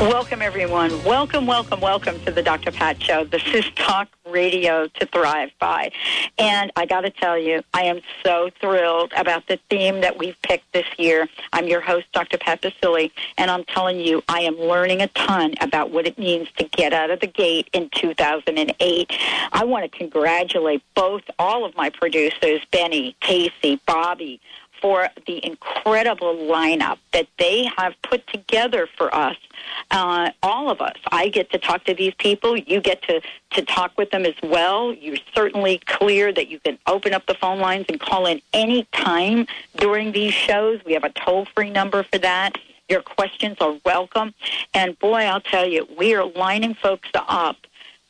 Welcome, everyone. Welcome, welcome, welcome to the Dr. Pat Show. This is Talk Radio to Thrive By. And I got to tell you, I am so thrilled about the theme that we've picked this year. I'm your host, Dr. Pat Baccili, and I'm telling you, I am learning a ton about what it means to get out of the gate in 2008. I want to congratulate both, all of my producers, Benny, Casey, Bobby, for the incredible lineup that they have put together for us, uh, all of us. I get to talk to these people. You get to, to talk with them as well. You're certainly clear that you can open up the phone lines and call in any time during these shows. We have a toll free number for that. Your questions are welcome. And boy, I'll tell you, we are lining folks up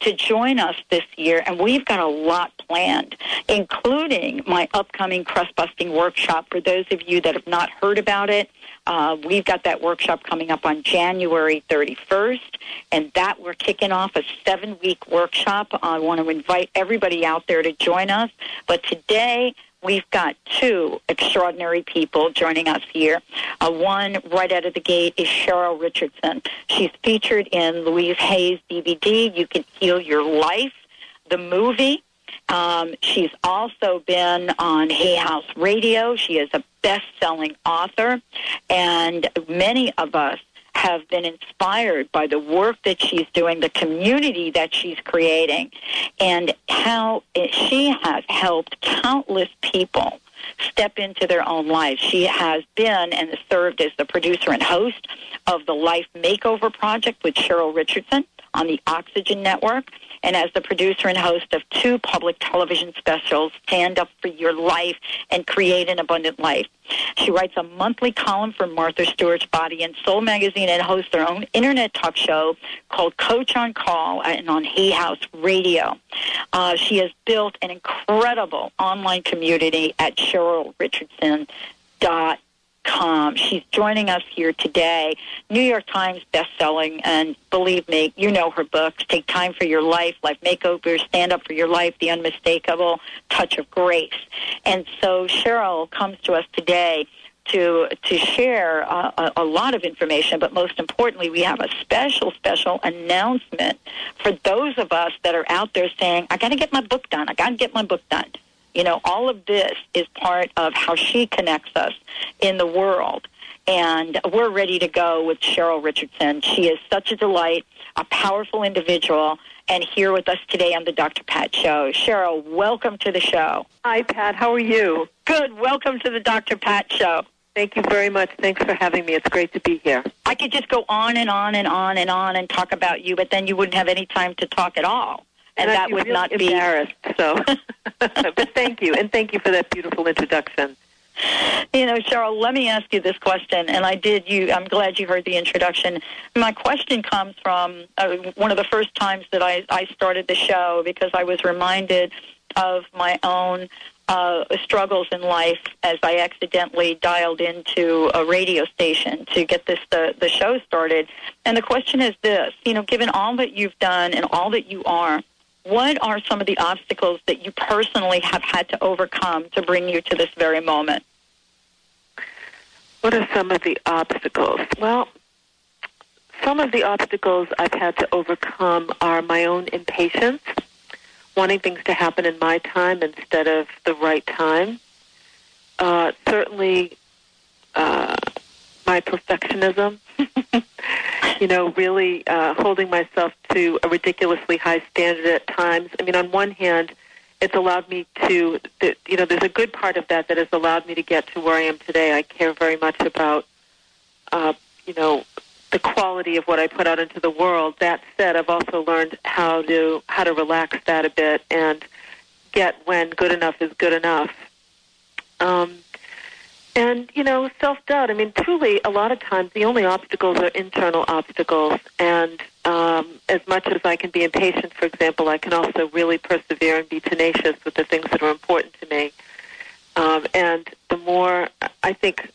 to join us this year, and we've got a lot planned, including my upcoming crust busting workshop. For those of you that have not heard about it, uh, we've got that workshop coming up on January 31st, and that we're kicking off a seven week workshop. I want to invite everybody out there to join us. But today, we've got two extraordinary people joining us here. Uh, one right out of the gate is Cheryl Richardson. She's featured in Louise Hay's DVD, You Can Heal Your Life, the movie. Um, she's also been on Hay House Radio. She is a best-selling author, and many of us have been inspired by the work that she's doing, the community that she's creating, and how she has helped countless people step into their own lives. She has been and served as the producer and host of the Life Makeover Project with Cheryl Richardson on the Oxygen Network and as the producer and host of two public television specials, Stand Up for Your Life and Create an Abundant Life. She writes a monthly column for Martha Stewart's Body and Soul magazine and hosts her own internet talk show called Coach on Call and on Hay House Radio. Uh, she has built an incredible online community at CherylRichardson.com Com. She's joining us here today. New York Times best-selling, and believe me, you know her books. Take time for your life, life makeover, stand up for your life, the unmistakable touch of grace. And so Cheryl comes to us today to to share uh, a, a, lot of information, but most importantly, we have a special special announcement for those of us that are out there saying, "I got to get my book done. I got to get my book done." You know, all of this is part of how she connects us in the world. And we're ready to go with Cheryl Richardson. She is such a delight, a powerful individual, and here with us today on the Dr. Pat Show. Cheryl, welcome to the show. Hi, Pat. How are you? Good. Welcome to the Dr. Pat Show. Thank you very much. Thanks for having me. It's great to be here. I could just go on and on and on and on and talk about you, but then you wouldn't have any time to talk at all and, and that would really not be embarrassed. So, but thank you, and thank you for that beautiful introduction. You know, Cheryl, let me ask you this question, and I did. You, I'm glad you heard the introduction. My question comes from uh, one of the first times that I, I started the show because I was reminded of my own uh, struggles in life as I accidentally dialed into a radio station to get this the, the show started. And the question is this: you know, given all that you've done and all that you are, what are some of the obstacles that you personally have had to overcome to bring you to this very moment? What are some of the obstacles? Well, some of the obstacles I've had to overcome are my own impatience, wanting things to happen in my time instead of the right time. Uh, certainly, uh, my perfectionism. you know, really uh, holding myself to a ridiculously high standard at times. I mean, on one hand, it's allowed me to, you know, there's a good part of that that has allowed me to get to where I am today. I care very much about, uh, you know, the quality of what I put out into the world. That said, I've also learned how to how to relax that a bit and get when good enough is good enough. Um, and, you know, self doubt. I mean, truly, a lot of times the only obstacles are internal obstacles. And um, as much as I can be impatient, for example, I can also really persevere and be tenacious with the things that are important to me. Um, and the more I think,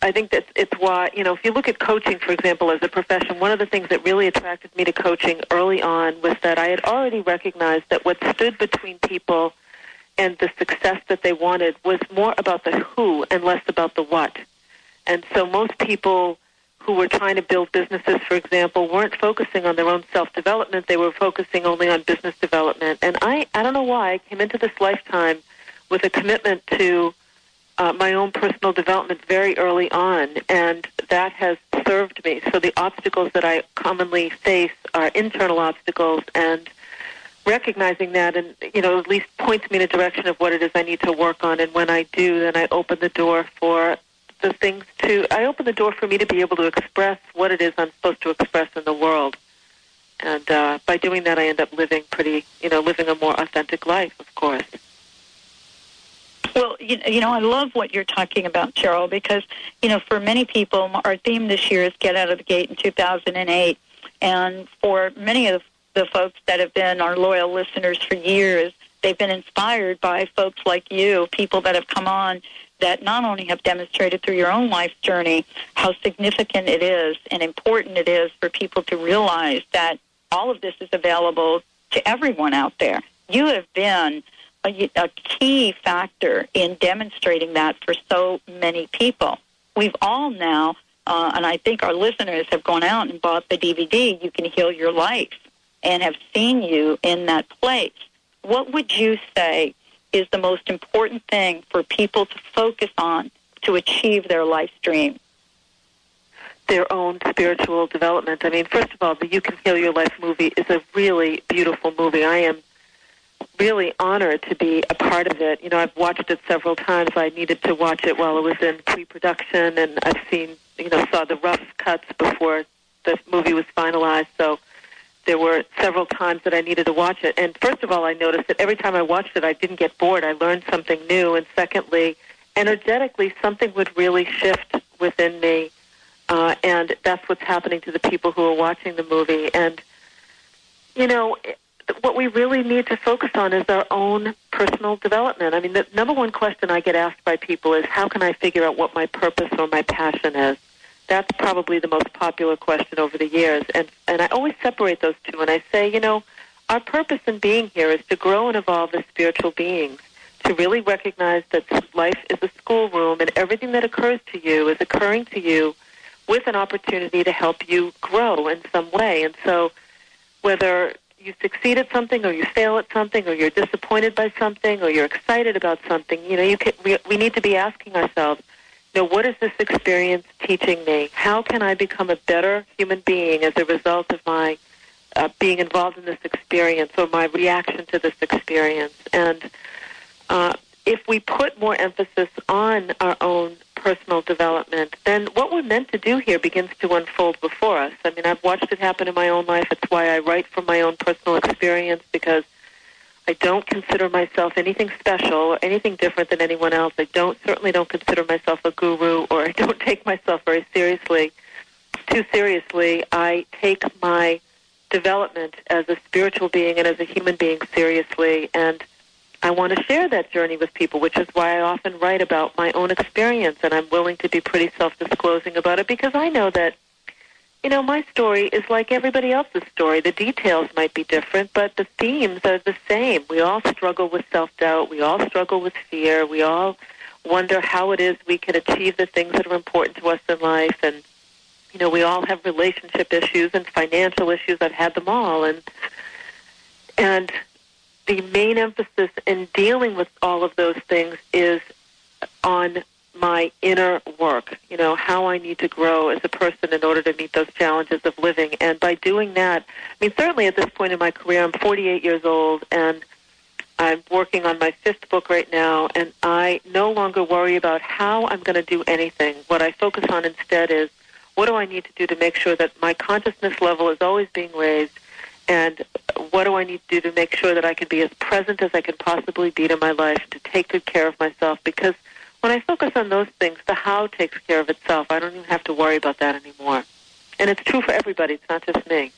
I think that it's why, you know, if you look at coaching, for example, as a profession, one of the things that really attracted me to coaching early on was that I had already recognized that what stood between people and the success that they wanted was more about the who and less about the what. And so most people who were trying to build businesses, for example, weren't focusing on their own self-development. They were focusing only on business development. And I, I don't know why, I came into this lifetime with a commitment to uh, my own personal development very early on, and that has served me. So the obstacles that I commonly face are internal obstacles, and recognizing that, and you know, at least points me in a direction of what it is I need to work on. And when I do, then I open the door for the things to. I open the door for me to be able to express what it is I'm supposed to express in the world. And uh, by doing that, I end up living pretty, you know, living a more authentic life, of course. Well, you, you know, I love what you're talking about, Cheryl, because, you know, for many people, our theme this year is Get Out of the Gate in 2008. And for many of the folks that have been our loyal listeners for years, they've been inspired by folks like you, people that have come on that not only have demonstrated through your own life journey how significant it is and important it is for people to realize that all of this is available to everyone out there. You have been a, a key factor in demonstrating that for so many people. We've all now, uh, and I think our listeners have gone out and bought the DVD, You Can Heal Your Life, and have seen you in that place. What would you say is the most important thing for people to focus on to achieve their life dream? Their own spiritual development. I mean, first of all, the You Can Heal Your Life movie is a really beautiful movie. I am really honored to be a part of it. You know, I've watched it several times. I needed to watch it while it was in pre-production, and I've seen, you know, saw the rough cuts before the movie was finalized. So there were several times that I needed to watch it. And first of all, I noticed that every time I watched it, I didn't get bored. I learned something new. And secondly, energetically, something would really shift within me. Uh, and that's what's happening to the people who are watching the movie. And, you know, what we really need to focus on is our own personal development. I mean, the number one question I get asked by people is, how can I figure out what my purpose or my passion is? That's probably the most popular question over the years. And, and I always separate those two and I say, you know, our purpose in being here is to grow and evolve as spiritual beings, to really recognize that life is a schoolroom and everything that occurs to you is occurring to you with an opportunity to help you grow in some way. And so whether you succeed at something or you fail at something or you're disappointed by something or you're excited about something, you know, you can, we, we need to be asking ourselves, know, what is this experience teaching me? How can I become a better human being as a result of my uh, being involved in this experience or my reaction to this experience? And uh, if we put more emphasis on our own personal development, then what we're meant to do here begins to unfold before us. I mean, I've watched it happen in my own life. It's why I write from my own personal experience because I don't consider myself anything special or anything different than anyone else. I don't certainly don't consider myself a guru or I don't take myself very seriously. Too seriously, I take my development as a spiritual being and as a human being seriously and I want to share that journey with people, which is why I often write about my own experience, and I'm willing to be pretty self-disclosing about it because I know that, you know, my story is like everybody else's story. The details might be different, but the themes are the same. We all struggle with self-doubt. We all struggle with fear. We all wonder how it is we can achieve the things that are important to us in life, and you know, we all have relationship issues and financial issues. I've had them all, and and the main emphasis in dealing with all of those things is on my inner work, you know, how I need to grow as a person in order to meet those challenges of living. And by doing that, I mean, certainly at this point in my career, I'm 48 years old and I'm working on my fifth book right now, and I no longer worry about how I'm going to do anything. What I focus on instead is what do I need to do to make sure that my consciousness level is always being raised and what do I need to do to make sure that I can be as present as I can possibly be to my life, to take good care of myself? Because when I focus on those things, the how takes care of itself. I don't even have to worry about that anymore. And it's true for everybody. It's not just me.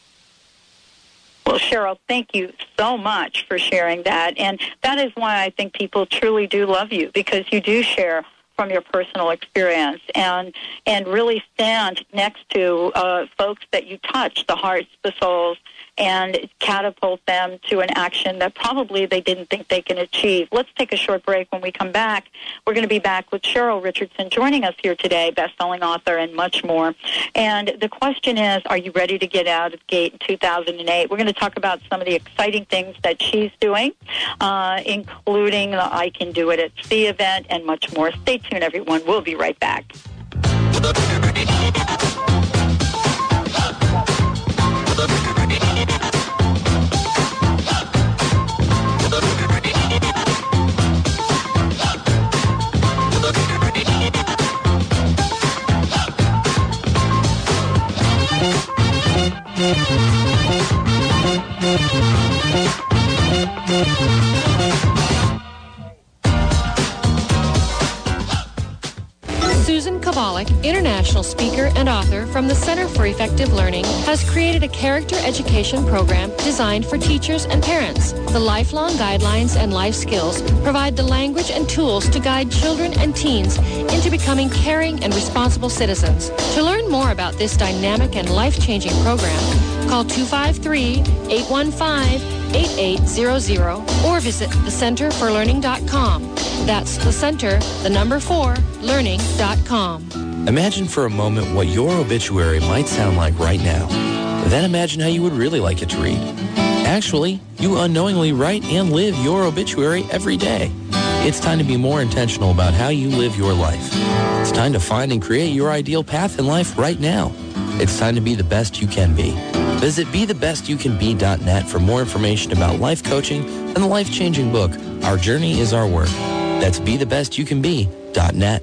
Well, Cheryl, thank you so much for sharing that. And that is why I think people truly do love you because you do share from your personal experience and and really stand next to uh, folks that you touch, the hearts, the souls, and catapult them to an action that probably they didn't think they can achieve. Let's take a short break. When we come back, we're going to be back with Cheryl Richardson joining us here today, best-selling author and much more. And the question is, are you ready to get out of gate in 2008? We're going to talk about some of the exciting things that she's doing, uh, including the I Can Do It at Sea event and much more. Stay tuned, everyone. We'll be right back. International speaker and author from the Center for Effective Learning, has created a character education program designed for teachers and parents. The lifelong guidelines and life skills provide the language and tools to guide children and teens into becoming caring and responsible citizens. To learn more about this dynamic and life-changing program, call 253-815-8800 or visit thecenter4learning.com. That's the center, the number four, learning.com. Imagine for a moment what your obituary might sound like right now. Then imagine how you would really like it to read. Actually, you unknowingly write and live your obituary every day. It's time to be more intentional about how you live your life. It's time to find and create your ideal path in life right now. It's time to be the best you can be. Visit BeTheBestYouCanBe.net for more information about life coaching and the life-changing book, Our Journey is Our Work. That's BeTheBestYouCanBe.net.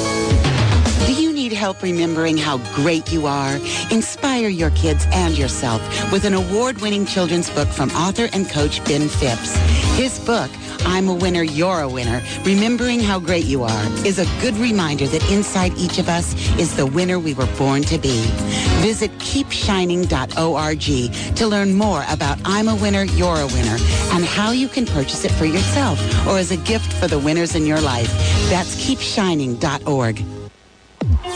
Help remembering how great you are? Inspire your kids and yourself with an award-winning children's book from author and coach Ben Phipps. His book, I'm a winner, you're a winner. Remembering how great you are is a good reminder that inside each of us is the winner we were born to be. Visit keepshining.org to learn more about I'm a winner, you're a winner and how you can purchase it for yourself or as a gift for the winners in your life. That's keepshining.org.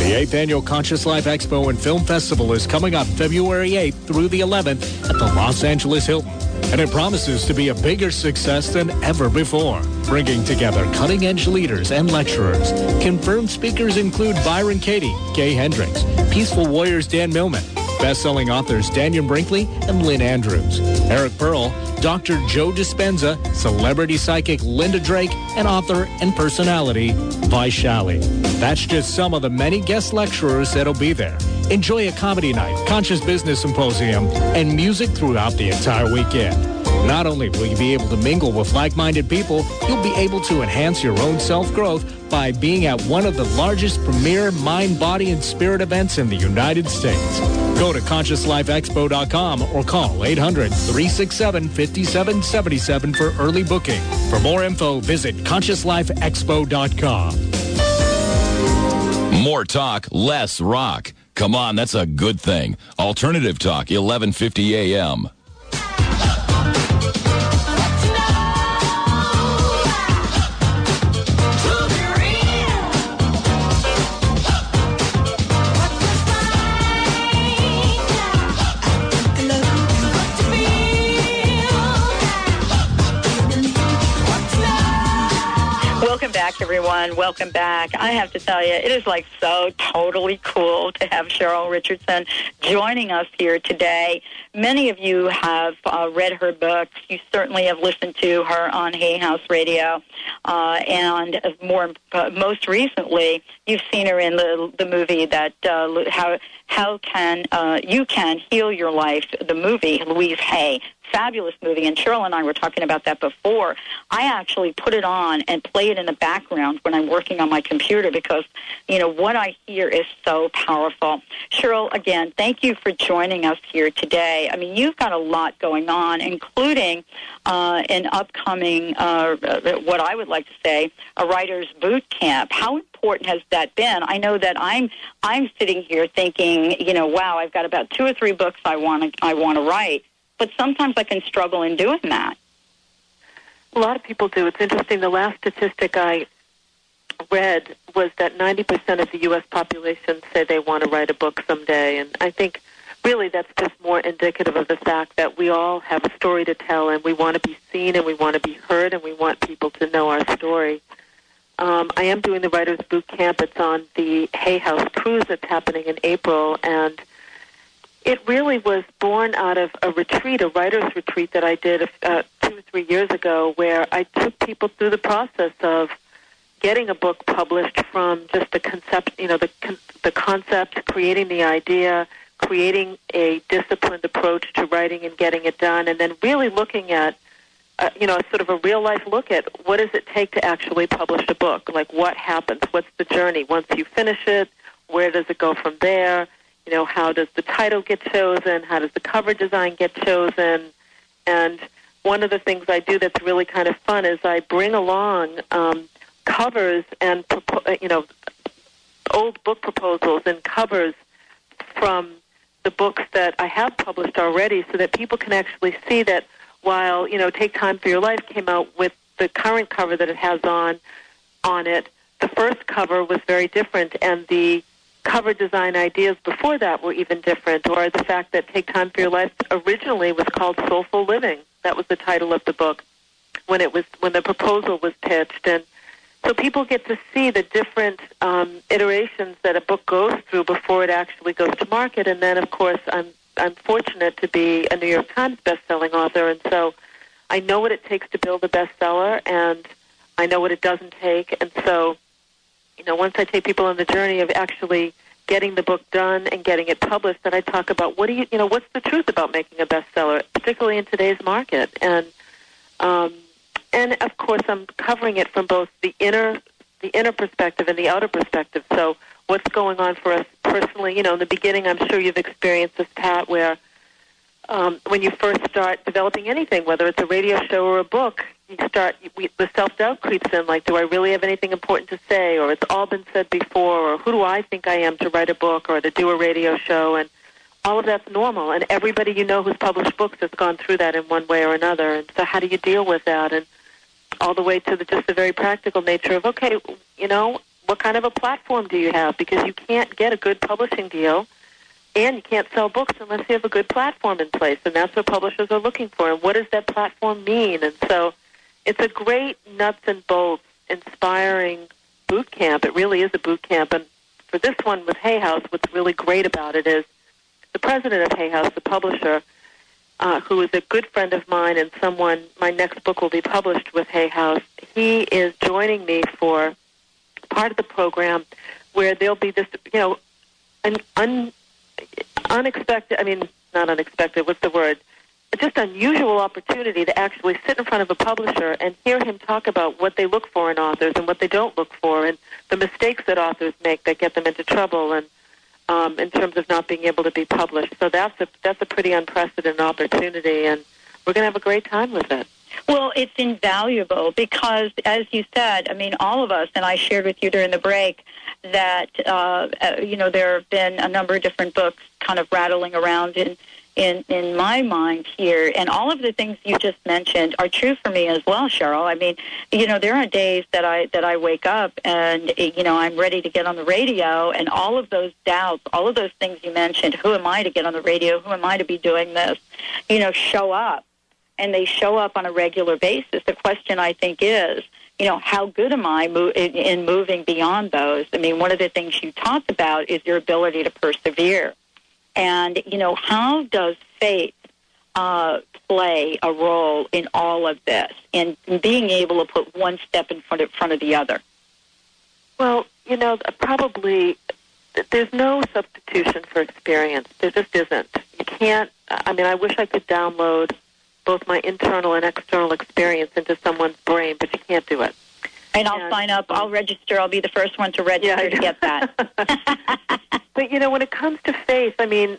The 8th Annual Conscious Life Expo and Film Festival is coming up February 8th through the 11th at the Los Angeles Hilton. And it promises to be a bigger success than ever before, bringing together cutting-edge leaders and lecturers. Confirmed speakers include Byron Katie, Gay Hendricks, Peaceful Warriors Dan Millman, best-selling authors Dannion Brinkley and Lynn Andrews, Eric Pearl, Dr. Joe Dispenza, celebrity psychic Linda Drake, and author and personality Vaishali. That's just some of the many guest lecturers that'll be there. Enjoy a comedy night, conscious business symposium, and music throughout the entire weekend. Not only will you be able to mingle with like-minded people, you'll be able to enhance your own self-growth by being at one of the largest premier mind, body, and spirit events in the United States. Go to ConsciousLifeExpo.com or call 800-367-5777 for early booking. For more info, visit ConsciousLifeExpo.com. More talk, less rock. Come on, that's a good thing. Alternative Talk, 1150 a.m. everyone. Welcome back. I have to tell you, it is like so totally cool to have Cheryl Richardson joining us here today. Many of you have uh, read her books. You certainly have listened to her on Hay House Radio, uh, and more uh, most recently, you've seen her in the the movie that uh, how how can uh, you can heal your life. The movie Louise Hay fabulous movie, and Cheryl and I were talking about that before. I actually put it on and play it in the background when I'm working on my computer because, you know, what I hear is so powerful. Cheryl, again, thank you for joining us here today. I mean, you've got a lot going on, including uh, an upcoming, uh, what I would like to say, a writer's boot camp. How important has that been? I know that I'm I'm sitting here thinking, you know, wow, I've got about two or three books I want to I want to write but sometimes I can struggle in doing that. A lot of people do. It's interesting. The last statistic I read was that 90% of the U.S. population say they want to write a book someday. And I think really that's just more indicative of the fact that we all have a story to tell and we want to be seen and we want to be heard and we want people to know our story. Um, I am doing the Writers Boot Camp. It's on the Hay House Cruise that's happening in April. And it really was born out of a retreat, a writer's retreat that I did uh, two or three years ago, where I took people through the process of getting a book published from just the concept, you know, the the concept, creating the idea, creating a disciplined approach to writing and getting it done, and then really looking at, uh, you know, sort of a real life look at what does it take to actually publish a book? Like what happens? What's the journey once you finish it? Where does it go from there? You know, how does the title get chosen? How does the cover design get chosen? And one of the things I do that's really kind of fun is I bring along um, covers and uh, you know old book proposals and covers from the books that I have published already, so that people can actually see that while you know Take Time for Your Life came out with the current cover that it has on on it, the first cover was very different, and the cover design ideas before that were even different, or the fact that Take Time for Your Life originally was called Soulful Living. That was the title of the book when it was when the proposal was pitched, and so people get to see the different um, iterations that a book goes through before it actually goes to market. And then, of course, I'm I'm fortunate to be a New York Times best-selling author, and so I know what it takes to build a bestseller, and I know what it doesn't take, and so you know, once I take people on the journey of actually getting the book done and getting it published, then I talk about what do you, you know, what's the truth about making a bestseller, particularly in today's market, and um, and of course I'm covering it from both the inner the inner perspective and the outer perspective. So what's going on for us personally? You know, in the beginning, I'm sure you've experienced this, Pat, where um, when you first start developing anything, whether it's a radio show or a book, you start we, the self doubt creeps in. Like, do I really have anything important to say, or it's all been said before, or who do I think I am to write a book or to do a radio show? And all of that's normal. And everybody you know who's published books has gone through that in one way or another. And so, how do you deal with that? And all the way to the, just the very practical nature of okay, you know, what kind of a platform do you have? Because you can't get a good publishing deal and you can't sell books unless you have a good platform in place, and that's what publishers are looking for. And what does that platform mean? And so it's a great nuts and bolts, inspiring boot camp. It really is a boot camp. And for this one with Hay House, what's really great about it is the president of Hay House, the publisher, uh, who is a good friend of mine and someone my next book will be published with Hay House, he is joining me for part of the program where there'll be this, you know, an un, unexpected, I mean, not unexpected, what's the word? Just unusual opportunity to actually sit in front of a publisher and hear him talk about what they look for in authors and what they don't look for and the mistakes that authors make that get them into trouble and um, in terms of not being able to be published. So that's a that's a pretty unprecedented opportunity, and we're going to have a great time with it. Well, it's invaluable because, as you said, I mean, all of us, and I shared with you during the break that uh, uh, you know there have been a number of different books kind of rattling around in in in my mind here, and all of the things you just mentioned are true for me as well, Cheryl. I mean, you know, there are days that I that I wake up and you know I'm ready to get on the radio, and all of those doubts, all of those things you mentioned, who am I to get on the radio? Who am I to be doing this? You know, show up, and they show up on a regular basis. The question I think is you know, how good am I in, in moving beyond those? I mean, one of the things you talked about is your ability to persevere. And, you know, how does faith uh, play a role in all of this, in being able to put one step in front of, front of the other? Well, you know, probably there's no substitution for experience. There just isn't. You can't. I mean, I wish I could download both my internal and external experience into someone's brain, but you can't do it. And I'll and, sign up. I'll register. I'll be the first one to register yeah, to get that. but you know, when it comes to faith, I mean,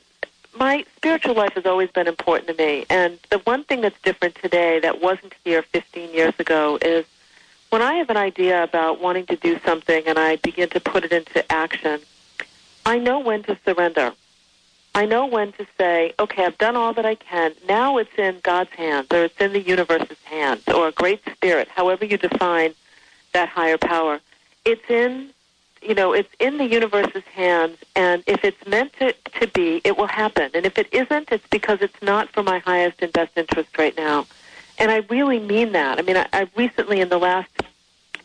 my spiritual life has always been important to me. And the one thing that's different today that wasn't here 15 years ago is when I have an idea about wanting to do something and I begin to put it into action, I know when to surrender. I know when to say, okay, I've done all that I can. Now it's in God's hands, or it's in the universe's hands, or a great spirit, however you define that higher power. It's in, you know, it's in the universe's hands, and if it's meant to, to be, it will happen. And if it isn't, it's because it's not for my highest and best interest right now. And I really mean that. I mean, I, I recently, in the last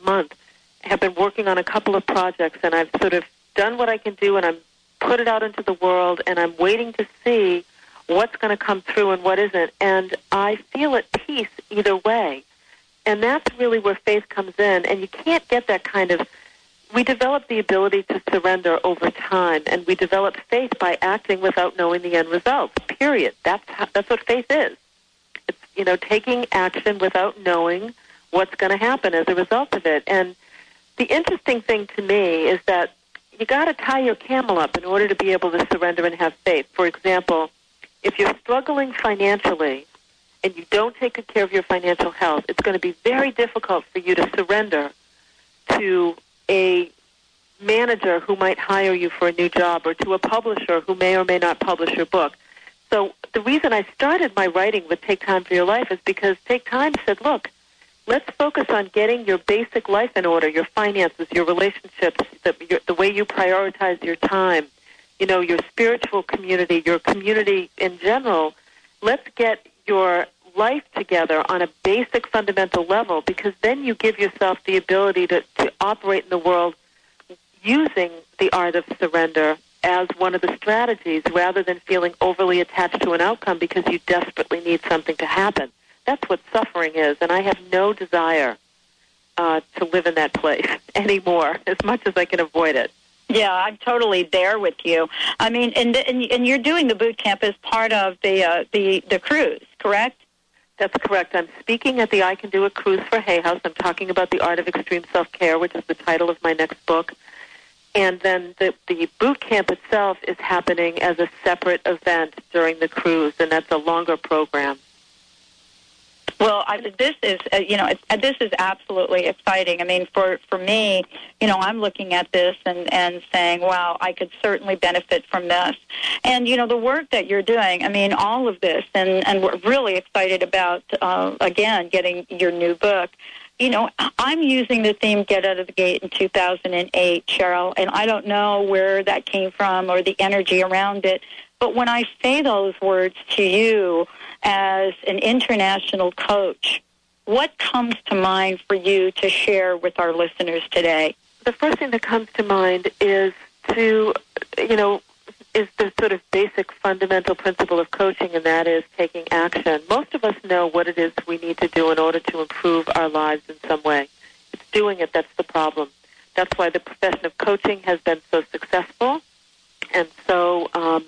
month, have been working on a couple of projects, and I've sort of done what I can do, and I'm put it out into the world, and I'm waiting to see what's going to come through and what isn't. And I feel at peace either way. And that's really where faith comes in. And you can't get that kind of. We develop the ability to surrender over time, and we develop faith by acting without knowing the end result. Period. That's how, that's what faith is. It's you know taking action without knowing what's going to happen as a result of it. And the interesting thing to me is that you got to tie your camel up in order to be able to surrender and have faith. For example, if you're struggling financially and you don't take good care of your financial health, it's going to be very difficult for you to surrender to a manager who might hire you for a new job or to a publisher who may or may not publish your book. So the reason I started my writing with Take Time for Your Life is because Take Time said, look, let's focus on getting your basic life in order, your finances, your relationships, the, your, the way you prioritize your time, you know, your spiritual community, your community in general. Let's get your life together on a basic fundamental level because then you give yourself the ability to, to operate in the world using the art of surrender as one of the strategies rather than feeling overly attached to an outcome because you desperately need something to happen. That's what suffering is, and I have no desire uh, to live in that place anymore, as much as I can avoid it. Yeah, I'm totally there with you. I mean, and and, and you're doing the boot camp as part of the uh, the the cruise, correct? That's correct. I'm speaking at the I Can Do It cruise for Hay House. I'm talking about the art of extreme self care, which is the title of my next book. And then the, the boot camp itself is happening as a separate event during the cruise, and that's a longer program. I, this is uh, you know this is absolutely exciting. I mean, for for me, you know, I'm looking at this and and saying, wow, I could certainly benefit from this. And you know, the work that you're doing. I mean, all of this, and and we're really excited about uh, again getting your new book you know, I'm using the theme Get Out of the Gate in 2008, Cheryl, and I don't know where that came from or the energy around it. But when I say those words to you, as an international coach, what comes to mind for you to share with our listeners today? The first thing that comes to mind is to, you know, is the sort of basic fundamental principle of coaching, and that is taking action. Most of us know what it is we need to do in order to improve our lives in some way. It's doing it that's the problem. That's why the profession of coaching has been so successful and so um,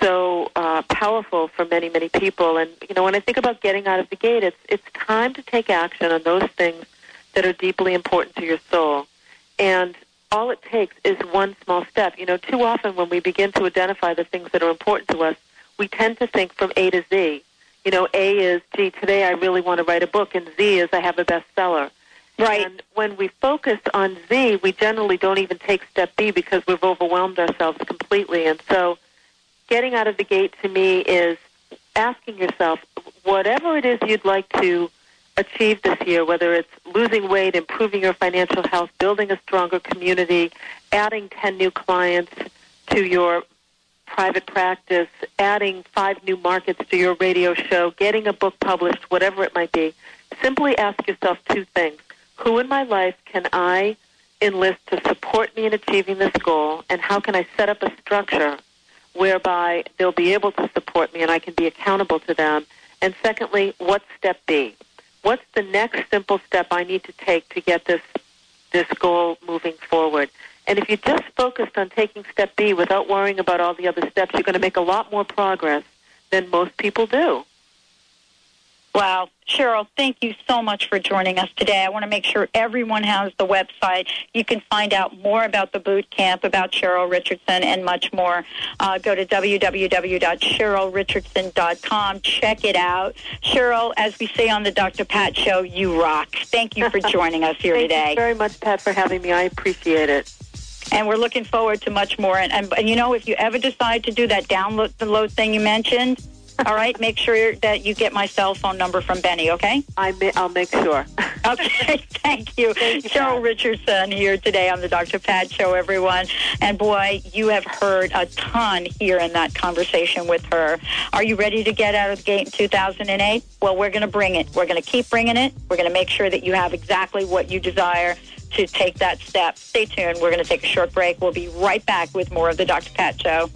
so uh, powerful for many, many people. And you know, when I think about getting out of the gate, it's it's time to take action on those things that are deeply important to your soul. And all it takes is one small step. You know, too often when we begin to identify the things that are important to us, we tend to think from A to Z. You know, A is, gee, today I really want to write a book, and Z is I have a bestseller. Right. And when we focus on Z, we generally don't even take step B because we've overwhelmed ourselves completely. And so getting out of the gate to me is asking yourself whatever it is you'd like to achieve this year, whether it's losing weight, improving your financial health, building a stronger community, adding 10 new clients to your private practice, adding five new markets to your radio show, getting a book published, whatever it might be, simply ask yourself two things. who in my life can I enlist to support me in achieving this goal, and how can I set up a structure whereby they'll be able to support me and I can be accountable to them? And secondly, what's step B? What's the next simple step I need to take to get this this goal moving forward? And if you just focused on taking step B without worrying about all the other steps, you're going to make a lot more progress than most people do. Wow. Cheryl, thank you so much for joining us today. I want to make sure everyone has the website. You can find out more about the boot camp, about Cheryl Richardson, and much more. Uh, go to www.cherylrichardson.com. Check it out. Cheryl, as we say on the Dr. Pat Show, you rock. Thank you for joining us here Thank today. Thank you very much, Pat, for having me. I appreciate it. and we're looking forward to much more. And, and, and you know, if you ever decide to do that download the load thing you mentioned, all right, make sure that you get my cell phone number from Benny. Okay? I may, I'll make sure. okay, thank you. Thank you, Cheryl Pat. Richardson here today on the Dr. Pat Show, everyone. And boy, you have heard a ton here in that conversation with her. Are you ready to get out of the gate in 2008? Well, we're going to bring it. We're going to keep bringing it. We're going to make sure that you have exactly what you desire to take that step. Stay tuned. We're going to take a short break. We'll be right back with more of the Dr. Pat Show.